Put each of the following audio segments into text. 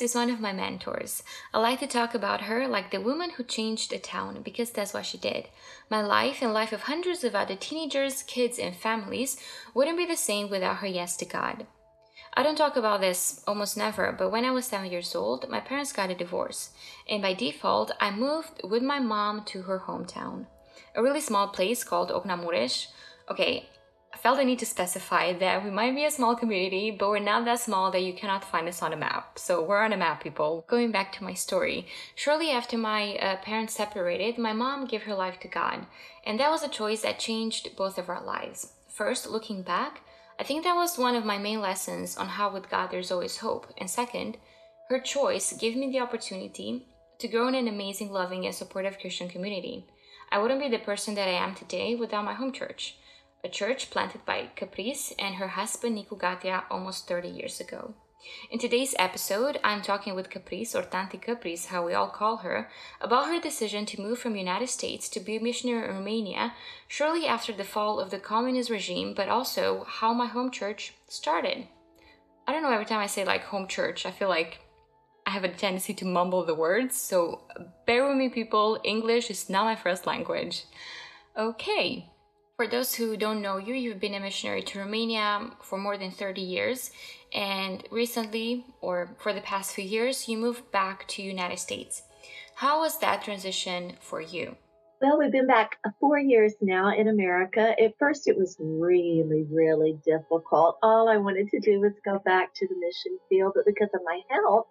is one of my mentors. I like to talk about her like the woman who changed a town because that's what she did. My life and life of hundreds of other teenagers, kids, and families wouldn't be the same without her yes to God. I don't talk about this almost never, but when I was seven years old, my parents got a divorce, and by default, I moved with my mom to her hometown, a really small place called Ocna Mureș. Okay, I felt the need to specify that we might be a small community, but we're not that small that you cannot find us on a map. So we're on a map, people. Going back to my story, shortly after my uh, parents separated, my mom gave her life to God, and that was a choice that changed both of our lives. First, looking back, I think that was one of my main lessons on how with God there's always hope. And second, her choice gave me the opportunity to grow in an amazing, loving, and supportive Christian community. I wouldn't be the person that I am today without my home church a church planted by Caprice and her husband Nicu Gatea almost 30 years ago. In today's episode, I'm talking with Caprice, or Tanti Caprice, how we all call her, about her decision to move from United States to be a missionary in Romania shortly after the fall of the communist regime, but also how my home church started. I don't know, every time I say like home church, I feel like I have a tendency to mumble the words, so bear with me, people. English is not my first language. Okay, for those who don't know you, you've been a missionary to Romania for more than 30 years, and recently, or for the past few years, you moved back to United States. How was that transition for you? Well, we've been back uh, four years now in America. At first, it was really, really difficult. All I wanted to do was go back to the mission field, but because of my health,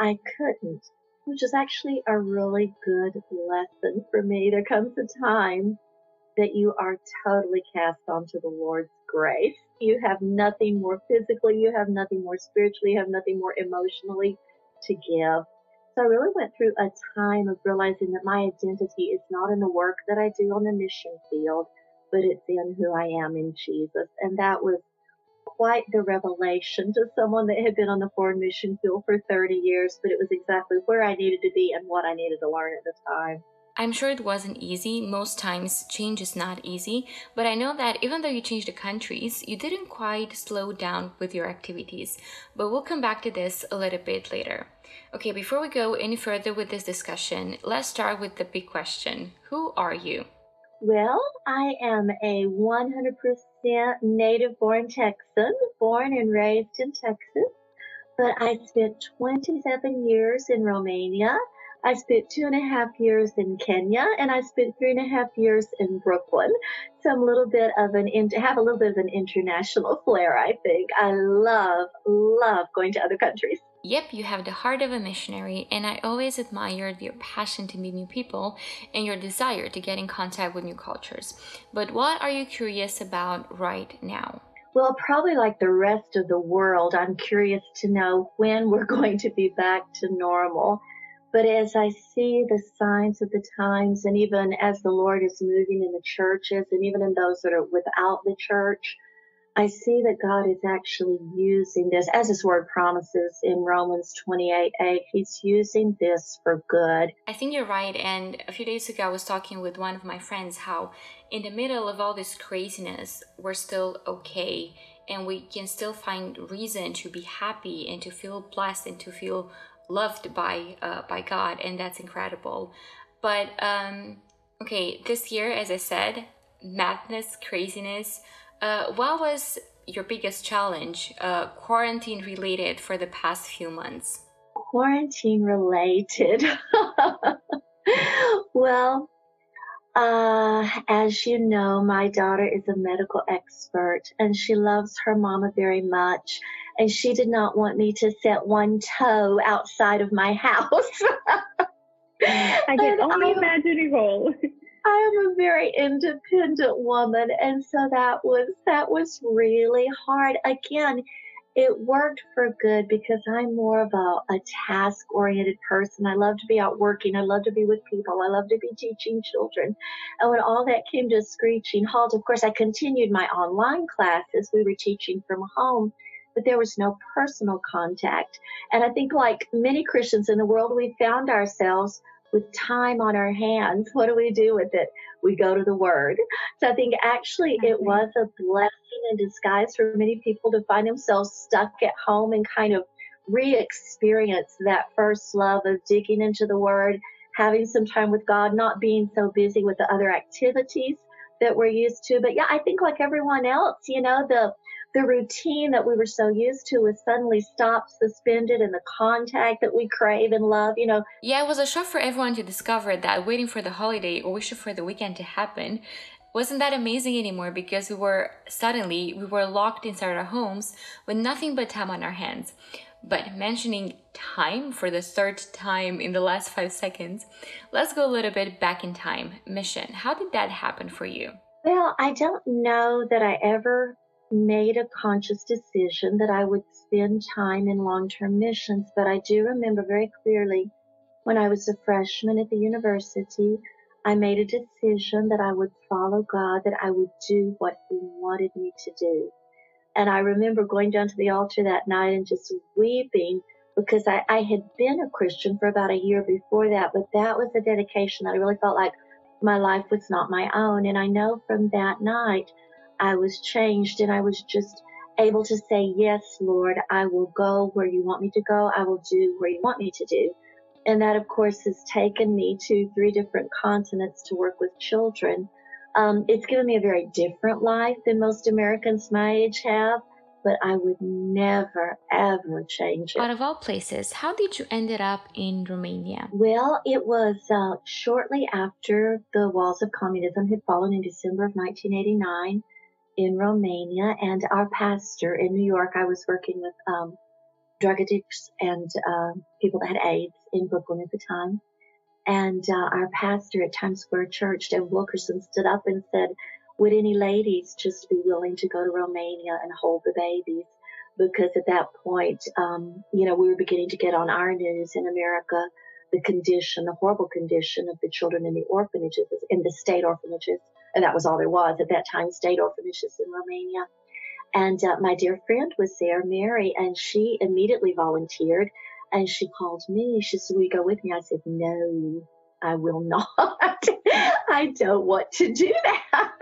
I couldn't, which is actually a really good lesson for me. There comes a time that you are totally cast onto the Lord's grace. You have nothing more physically, you have nothing more spiritually, you have nothing more emotionally to give. So I really went through a time of realizing that my identity is not in the work that I do on the mission field, but it's in who I am in Jesus. And that was quite the revelation to someone that had been on the foreign mission field for 30 years, but it was exactly where I needed to be and what I needed to learn at the time. I'm sure it wasn't easy. Most times, change is not easy. But I know that even though you changed the countries, you didn't quite slow down with your activities. But we'll come back to this a little bit later. Okay, before we go any further with this discussion, let's start with the big question Who are you? Well, I am a 100% native born Texan, born and raised in Texas. But I spent 27 years in Romania I spent two and a half years in Kenya and I spent three and a half years in Brooklyn. So I'm a little bit of an, have a little bit of an international flair, I think. I love, love going to other countries. Yep, you have the heart of a missionary, and I always admired your passion to meet new people and your desire to get in contact with new cultures. But what are you curious about right now? Well, probably like the rest of the world, I'm curious to know when we're going to be back to normal. But as I see the signs of the times, and even as the Lord is moving in the churches, and even in those that are without the church, I see that God is actually using this, as His Word promises in Romans 28 8, He's using this for good. I think you're right. And a few days ago, I was talking with one of my friends how, in the middle of all this craziness, we're still okay and we can still find reason to be happy and to feel blessed and to feel loved by uh, by God, and that's incredible. But um, okay, this year, as I said, madness, craziness. Uh, what was your biggest challenge, uh, quarantine related, for the past few months? Quarantine related. well, uh, as you know, my daughter is a medical expert and she loves her mama very much and she did not want me to set one toe outside of my house. I can only imagine a hole. I am a very independent woman, and so that was that was really hard. Again, it worked for good because I'm more of a, a task oriented person. I love to be out working. I love to be with people. I love to be teaching children. And when all that came to a screeching halt, of course, I continued my online classes. We were teaching from home but there was no personal contact. And I think, like many Christians in the world, we found ourselves with time on our hands. What do we do with it? We go to the Word. So I think actually it was a blessing in disguise for many people to find themselves stuck at home and kind of re experience that first love of digging into the Word, having some time with God, not being so busy with the other activities that we're used to. But yeah, I think like everyone else, you know, the the routine that we were so used to was suddenly stopped, suspended, and the contact that we crave and love, you know. Yeah, it was a shock for everyone to discover that waiting for the holiday or wishing for the weekend to happen wasn't that amazing anymore because we were suddenly we were locked inside our homes with nothing but time on our hands. But mentioning time for the third time in the last five seconds, let's go a little bit back in time. Mission, how did that happen for you? Well, I don't know that I ever made a conscious decision that I would spend time in long term missions, but I do remember very clearly when I was a freshman at the university, I made a decision that I would follow God, that I would do what He wanted me to do. And I remember going down to the altar that night and just weeping because I, I had been a Christian for about a year before that, but that was a dedication that I really felt like my life was not my own. And I know from that night I was changed and I was just able to say, Yes, Lord, I will go where you want me to go. I will do where you want me to do. And that, of course, has taken me to three different continents to work with children. Um, it's given me a very different life than most Americans my age have, but I would never, ever change it. Out of all places, how did you end up in Romania? Well, it was uh, shortly after the walls of communism had fallen in December of 1989 in Romania, and our pastor in New York, I was working with um, drug addicts and uh, people that had AIDS in Brooklyn at the time. And uh, our pastor at Times Square Church, Dave Wilkerson, stood up and said, Would any ladies just be willing to go to Romania and hold the babies? Because at that point, um, you know, we were beginning to get on our news in America the condition, the horrible condition of the children in the orphanages, in the state orphanages and that was all there was at that time, state orphanages in Romania. And uh, my dear friend was there, Mary, and she immediately volunteered. And she called me. She said, Will you go with me? I said, No, I will not. I don't want to do that.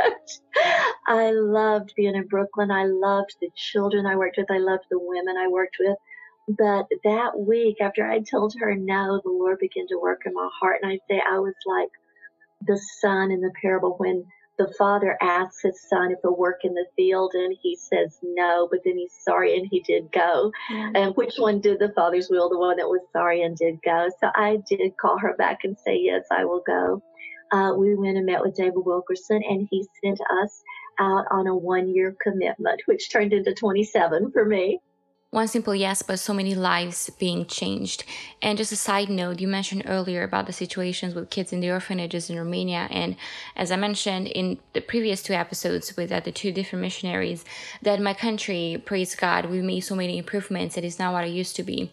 I loved being in Brooklyn. I loved the children I worked with. I loved the women I worked with. But that week, after I told her no, the Lord began to work in my heart. And I say, I was like the son in the parable when the father asks his son if he'll work in the field and he says no, but then he's sorry and he did go. Mm-hmm. And which one did the father's will? The one that was sorry and did go. So I did call her back and say, yes, I will go. Uh, we went and met with David Wilkerson and he sent us out on a one year commitment, which turned into 27 for me. One simple yes, but so many lives being changed. And just a side note, you mentioned earlier about the situations with kids in the orphanages in Romania. And as I mentioned in the previous two episodes with uh, the two different missionaries, that my country, praise God, we made so many improvements. It is not what it used to be.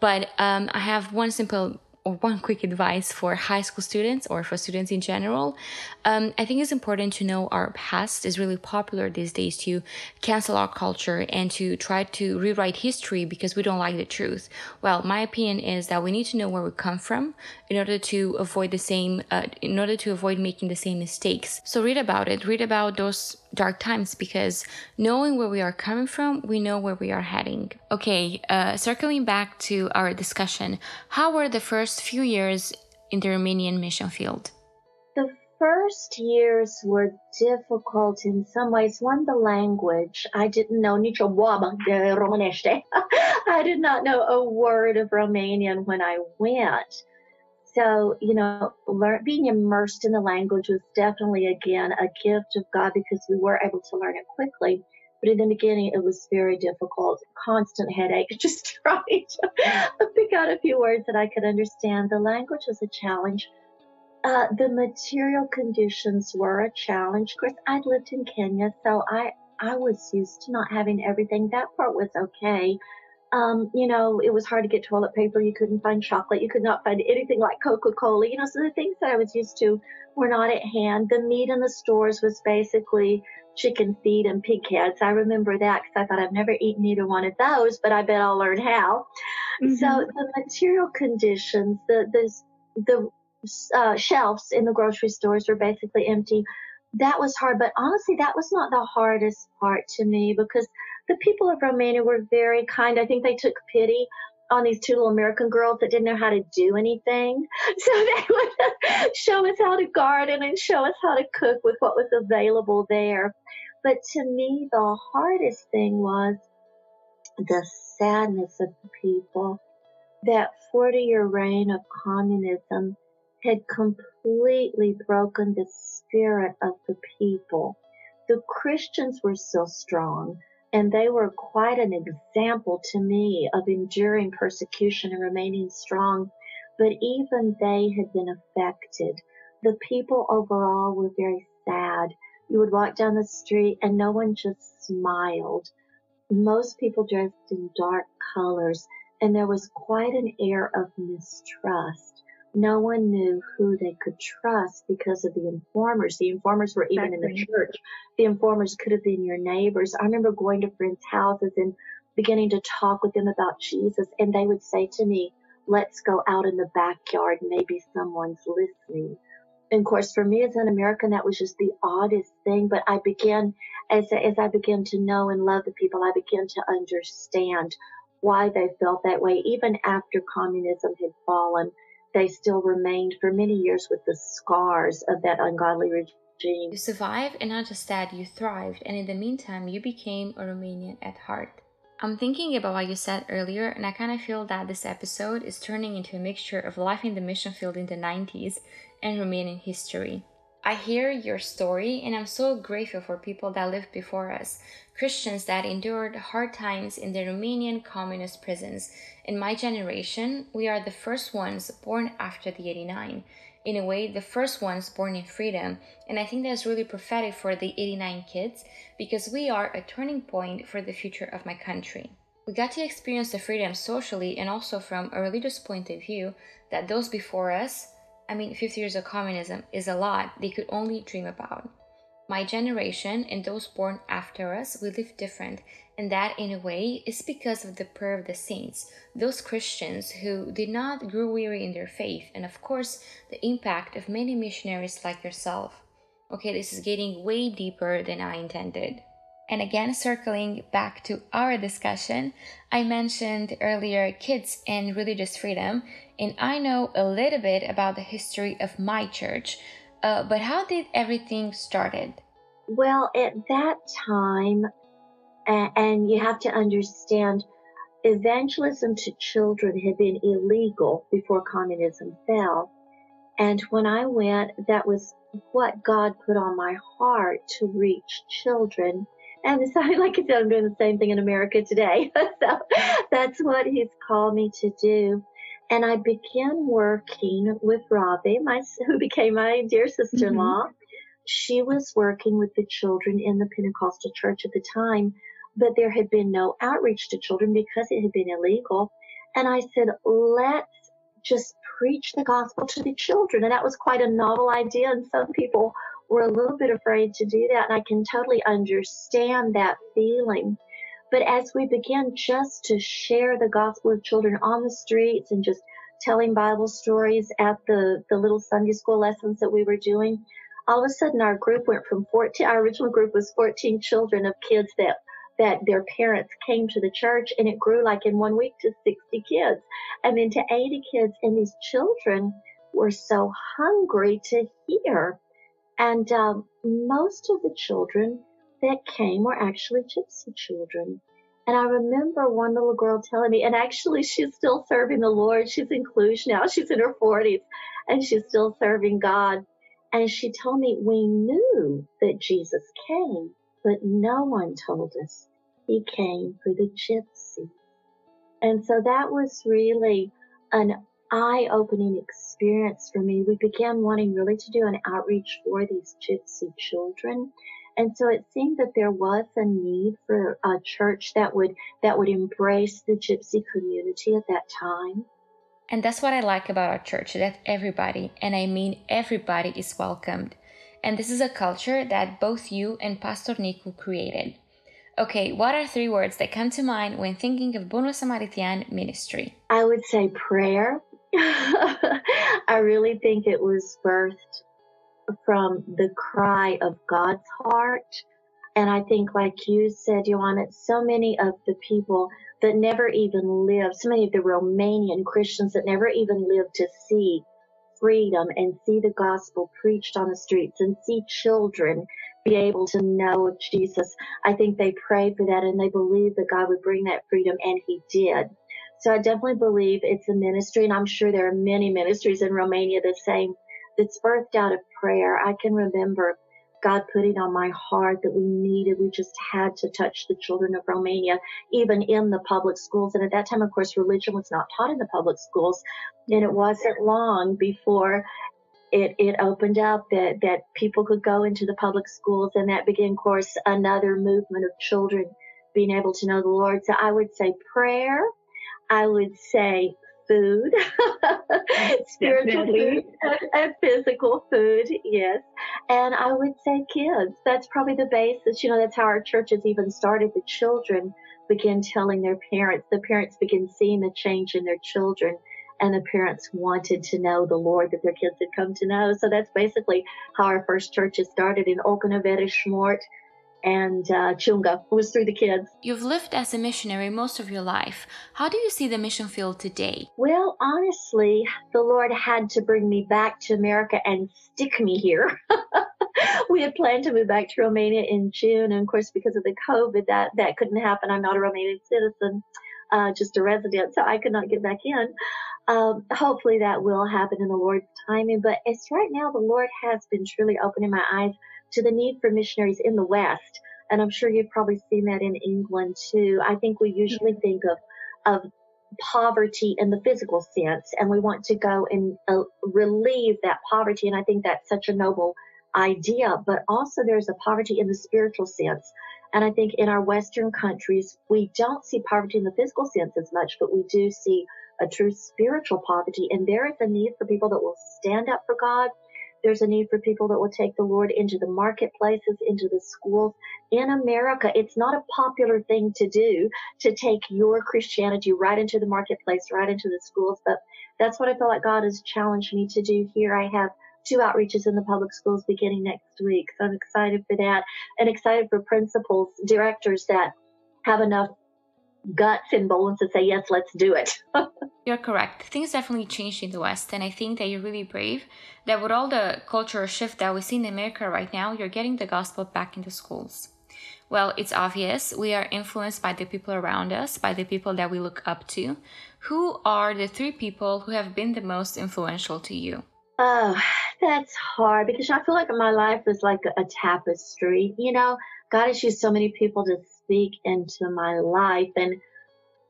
But um, I have one simple or one quick advice for high school students or for students in general. Um, I think it's important to know our past is really popular these days to cancel our culture and to try to rewrite history because we don't like the truth. Well, my opinion is that we need to know where we come from in order to avoid the same, uh, in order to avoid making the same mistakes. So read about it. Read about those dark times because knowing where we are coming from, we know where we are heading. Okay, uh, circling back to our discussion, how were the first few years in the Romanian mission field? The first years were difficult in some ways. One, the language. I didn't know nicio boabă de românește. I did not know a word of Romanian when I went. So, you know, learn, being immersed in the language was definitely, again, a gift of God because we were able to learn it quickly. But in the beginning, it was very difficult, constant headache, just trying to pick out a few words that I could understand. The language was a challenge. Uh, the material conditions were a challenge. Of course, I'd lived in Kenya, so I, I was used to not having everything. That part was okay. Um, you know, it was hard to get toilet paper. You couldn't find chocolate. You could not find anything like Coca Cola. You know, so the things that I was used to were not at hand. The meat in the stores was basically chicken feet and pig heads. I remember that because I thought I've never eaten either one of those, but I bet I'll learn how. Mm-hmm. So the material conditions, the the the uh, shelves in the grocery stores were basically empty. That was hard. But honestly, that was not the hardest part to me because the people of Romania were very kind. I think they took pity on these two little American girls that didn't know how to do anything. So they would show us how to garden and show us how to cook with what was available there. But to me, the hardest thing was the sadness of the people. That 40 year reign of communism had completely broken the spirit of the people. The Christians were still strong, and they were quite an example to me of enduring persecution and remaining strong. But even they had been affected. The people overall were very sad. You would walk down the street and no one just smiled. Most people dressed in dark colors, and there was quite an air of mistrust. No one knew who they could trust because of the informers. The informers were even exactly. in the church. The informers could have been your neighbors. I remember going to friends' houses and beginning to talk with them about Jesus, and they would say to me, Let's go out in the backyard. Maybe someone's listening. And of course, for me as an American, that was just the oddest thing. But I began, as, as I began to know and love the people, I began to understand why they felt that way. Even after communism had fallen, they still remained for many years with the scars of that ungodly regime. You survived, and not just that, you thrived, and in the meantime, you became a Romanian at heart. I'm thinking about what you said earlier, and I kind of feel that this episode is turning into a mixture of life in the mission field in the 90s and Romanian history. I hear your story, and I'm so grateful for people that lived before us, Christians that endured hard times in the Romanian communist prisons. In my generation, we are the first ones born after the 89. In a way, the first ones born in freedom. And I think that's really prophetic for the 89 kids because we are a turning point for the future of my country. We got to experience the freedom socially and also from a religious point of view that those before us, I mean, 50 years of communism is a lot they could only dream about. My generation and those born after us, we live different, and that in a way is because of the prayer of the saints, those Christians who did not grow weary in their faith, and of course, the impact of many missionaries like yourself. Okay, this is getting way deeper than I intended. And again, circling back to our discussion, I mentioned earlier kids and religious freedom, and I know a little bit about the history of my church, uh, but how did everything started? Well, at that time, and, and you have to understand, evangelism to children had been illegal before communism fell. And when I went, that was what God put on my heart to reach children. And so, like I said, I'm doing the same thing in America today. so that's what He's called me to do and I began working with Robbie, my who became my dear sister-in-law. Mm-hmm. She was working with the children in the Pentecostal church at the time, but there had been no outreach to children because it had been illegal. And I said, let's just preach the gospel to the children. And that was quite a novel idea. And some people were a little bit afraid to do that. And I can totally understand that feeling. But as we began just to share the gospel with children on the streets and just telling Bible stories at the, the little Sunday school lessons that we were doing, all of a sudden our group went from 14, our original group was 14 children of kids that that their parents came to the church and it grew like in one week to 60 kids and then to 80 kids and these children were so hungry to hear and um, most of the children that came were actually gypsy children. And I remember one little girl telling me, and actually she's still serving the Lord. She's in Cluj now. She's in her 40s and she's still serving God. And she told me, we knew that Jesus came, but no one told us he came for the gypsy. And so that was really an eye opening experience for me. We began wanting really to do an outreach for these gypsy children. And so it seemed that there was a need for a church that would that would embrace the gypsy community at that time. And that's what I like about our church that everybody, and I mean everybody, is welcomed. And this is a culture that both you and Pastor Nicu created. Okay, what are three words that come to mind when thinking of Bunul Samaritean ministry? I would say prayer. I really think it was birthed from the cry of God's heart. And I think, like you said, Joanna, so many of the people that never even lived, so many of the Romanian Christians that never even lived to see freedom and see the gospel preached on the streets and see children be able to know Jesus. I think they prayed for that and they believed that God would bring that freedom and he did. So I definitely believe it's a ministry and I'm sure there are many ministries in Romania the same that's birthed out of prayer. I can remember God putting on my heart that we needed, we just had to touch the children of Romania, even in the public schools. And at that time, of course, religion was not taught in the public schools. And it wasn't long before it, it opened up that, that people could go into the public schools and that began, of course, another movement of children being able to know the Lord. So I would say prayer. I would say food, spiritual food, and physical food, yes. And I would say kids. That's probably the basis. You know, that's how our churches even started. The children begin telling their parents, the parents begin seeing the change in their children. And the parents wanted to know the Lord that their kids had come to know. So that's basically how our first churches started in Okanaveris Schmort and uh, Ciunga was through the kids. You've lived as a missionary most of your life. How do you see the mission field today? Well, honestly, the Lord had to bring me back to America and stick me here. we had planned to move back to Romania in June, and of course, because of the COVID, that that couldn't happen. I'm not a Romanian citizen, uh, just a resident, so I could not get back in. Um, hopefully, that will happen in the Lord's timing. But as right now, the Lord has been truly opening my eyes to the need for missionaries in the West. And I'm sure you've probably seen that in England too. I think we usually mm-hmm. think of, of poverty in the physical sense, and we want to go and uh, relieve that poverty. And I think that's such a noble idea, but also there's a poverty in the spiritual sense. And I think in our Western countries, we don't see poverty in the physical sense as much, but we do see a true spiritual poverty. And there is a need for people that will stand up for God, there's a need for people that will take the Lord into the marketplaces, into the schools. In America, it's not a popular thing to do to take your Christianity right into the marketplace, right into the schools. But that's what I feel like God has challenged me to do here. I have two outreaches in the public schools beginning next week. So I'm excited for that and excited for principals, directors that have enough guts and bones to say, yes, let's do it. You're correct. Things definitely changed in the West, and I think that you're really brave that with all the cultural shift that we see in America right now, you're getting the gospel back into schools. Well, it's obvious we are influenced by the people around us, by the people that we look up to. Who are the three people who have been the most influential to you? Oh, that's hard because I feel like my life is like a tapestry. You know, God has used so many people to speak into my life. And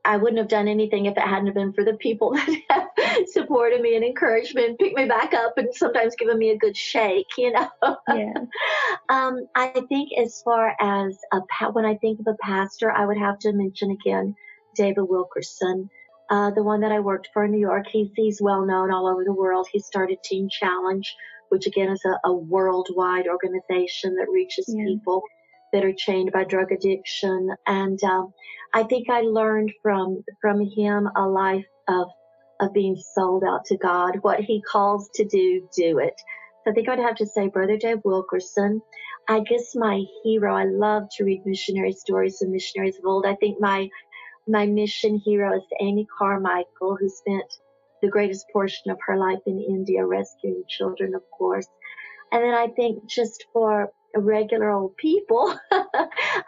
I wouldn't have done anything if it hadn't been for the people that have supported me and encouraged me and picked me back up and sometimes given me a good shake, you know. Yeah. um, I think as far as a when I think of a pastor, I would have to mention again David Wilkerson, uh, the one that I worked for in New York. He's he's well known all over the world. He started Teen Challenge, which again is a, a worldwide organization that reaches yeah. people that are chained by drug addiction. And um, I think I learned from from him a life of of being sold out to God. What He calls to do, do it. So I think I'd have to say Brother Dave Wilkerson. I guess my hero. I love to read missionary stories and missionaries of old. I think my my mission hero is Amy Carmichael, who spent the greatest portion of her life in India rescuing children, of course. And then I think just for regular old people,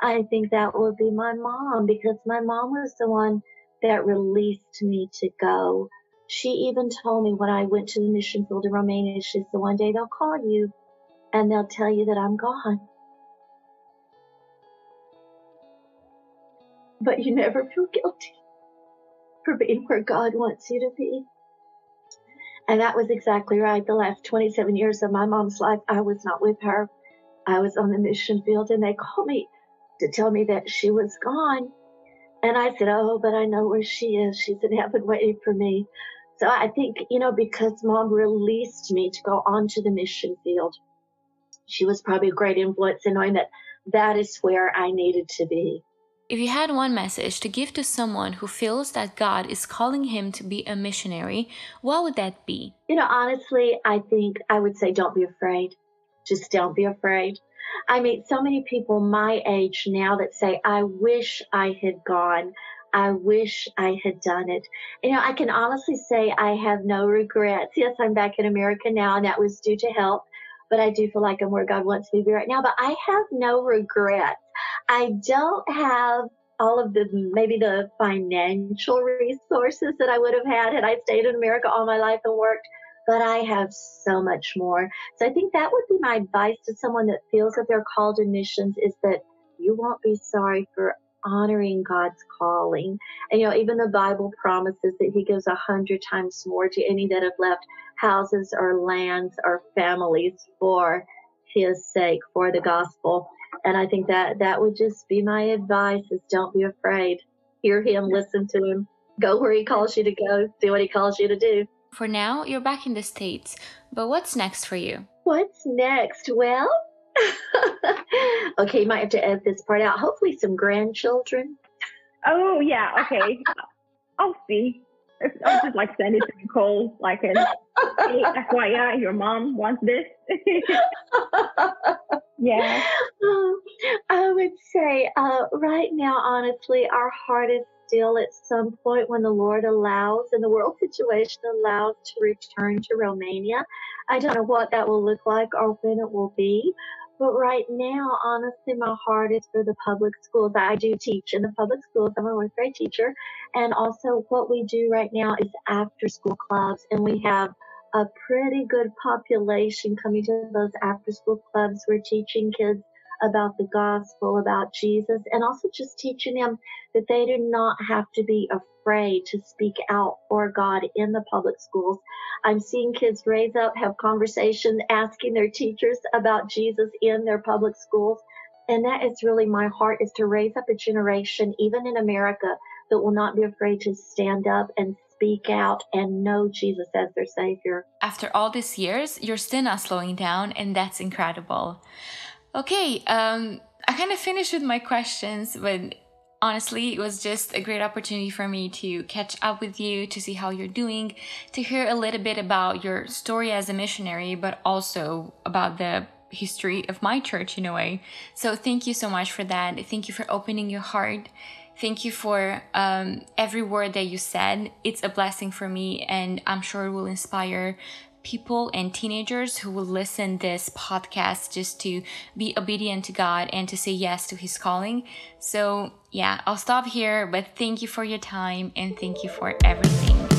I think that would be my mom because my mom was the one that released me to go. She even told me when I went to the mission field in Romania, she said, one day they'll call you and they'll tell you that I'm gone. But you never feel guilty for being where God wants you to be. And that was exactly right. The last 27 years of my mom's life, I was not with her. I was on the mission field and they called me to tell me that she was gone. And I said, Oh, but I know where she is. She's in heaven waiting for me. So I think, you know, because mom released me to go onto the mission field, she was probably a great influence in knowing that that is where I needed to be. If you had one message to give to someone who feels that God is calling him to be a missionary, what would that be? You know, honestly, I think I would say don't be afraid just don't be afraid. I meet so many people my age now that say, I wish I had gone. I wish I had done it. You know, I can honestly say I have no regrets. Yes, I'm back in America now, and that was due to health, but I do feel like I'm where God wants me to be right now. But I have no regrets. I don't have all of the maybe the financial resources that I would have had had I stayed in America all my life and worked, but I have so much more. So I think that would be my advice to someone that feels that they're called to missions is that you won't be sorry for honoring God's calling. And you know, even the Bible promises that He gives a hundred times more to any that have left houses or lands or families for His sake, for the gospel. And I think that that would just be my advice: is don't be afraid. Hear Him, listen to Him, go where He calls you to go, do what He calls you to do. For now, you're back in the States, but what's next for you? What's next? Well, okay, you might have to edit this part out. Hopefully, some grandchildren. Oh yeah, okay. I'll see. I'll just like send it to Nicole, like an hey, FYI, your mom wants this. yeah. Um, I would say uh, right now, honestly, our heart is still at some point when the Lord allows and the world situation allows to return to Romania. I don't know what that will look like or when it will be, but right now, honestly, my heart is for the public schools. I do teach in the public schools. I'm a fourth grade teacher. And also what we do right now is after school clubs and we have a pretty good population coming to those after school clubs. We're teaching kids about the gospel, about Jesus, and also just teaching them that they do not have to be afraid to speak out for God in the public schools. I'm seeing kids raise up, have conversations, asking their teachers about Jesus in their public schools. And that is really my heart is to raise up a generation, even in America, that will not be afraid to stand up and speak out and know Jesus as their Savior. After all these years, you're still not slowing down, and that's incredible. Okay, um, I kind of finished with my questions, but honestly, it was just a great opportunity for me to catch up with you, to see how you're doing, to hear a little bit about your story as a missionary, but also about the history of my church in a way. So, thank you so much for that. Thank you for opening your heart. Thank you for um, every word that you said. It's a blessing for me, and I'm sure it will inspire people and teenagers who will listen this podcast just to be obedient to God and to say yes to his calling. So, yeah, I'll stop here, but thank you for your time and thank you for everything.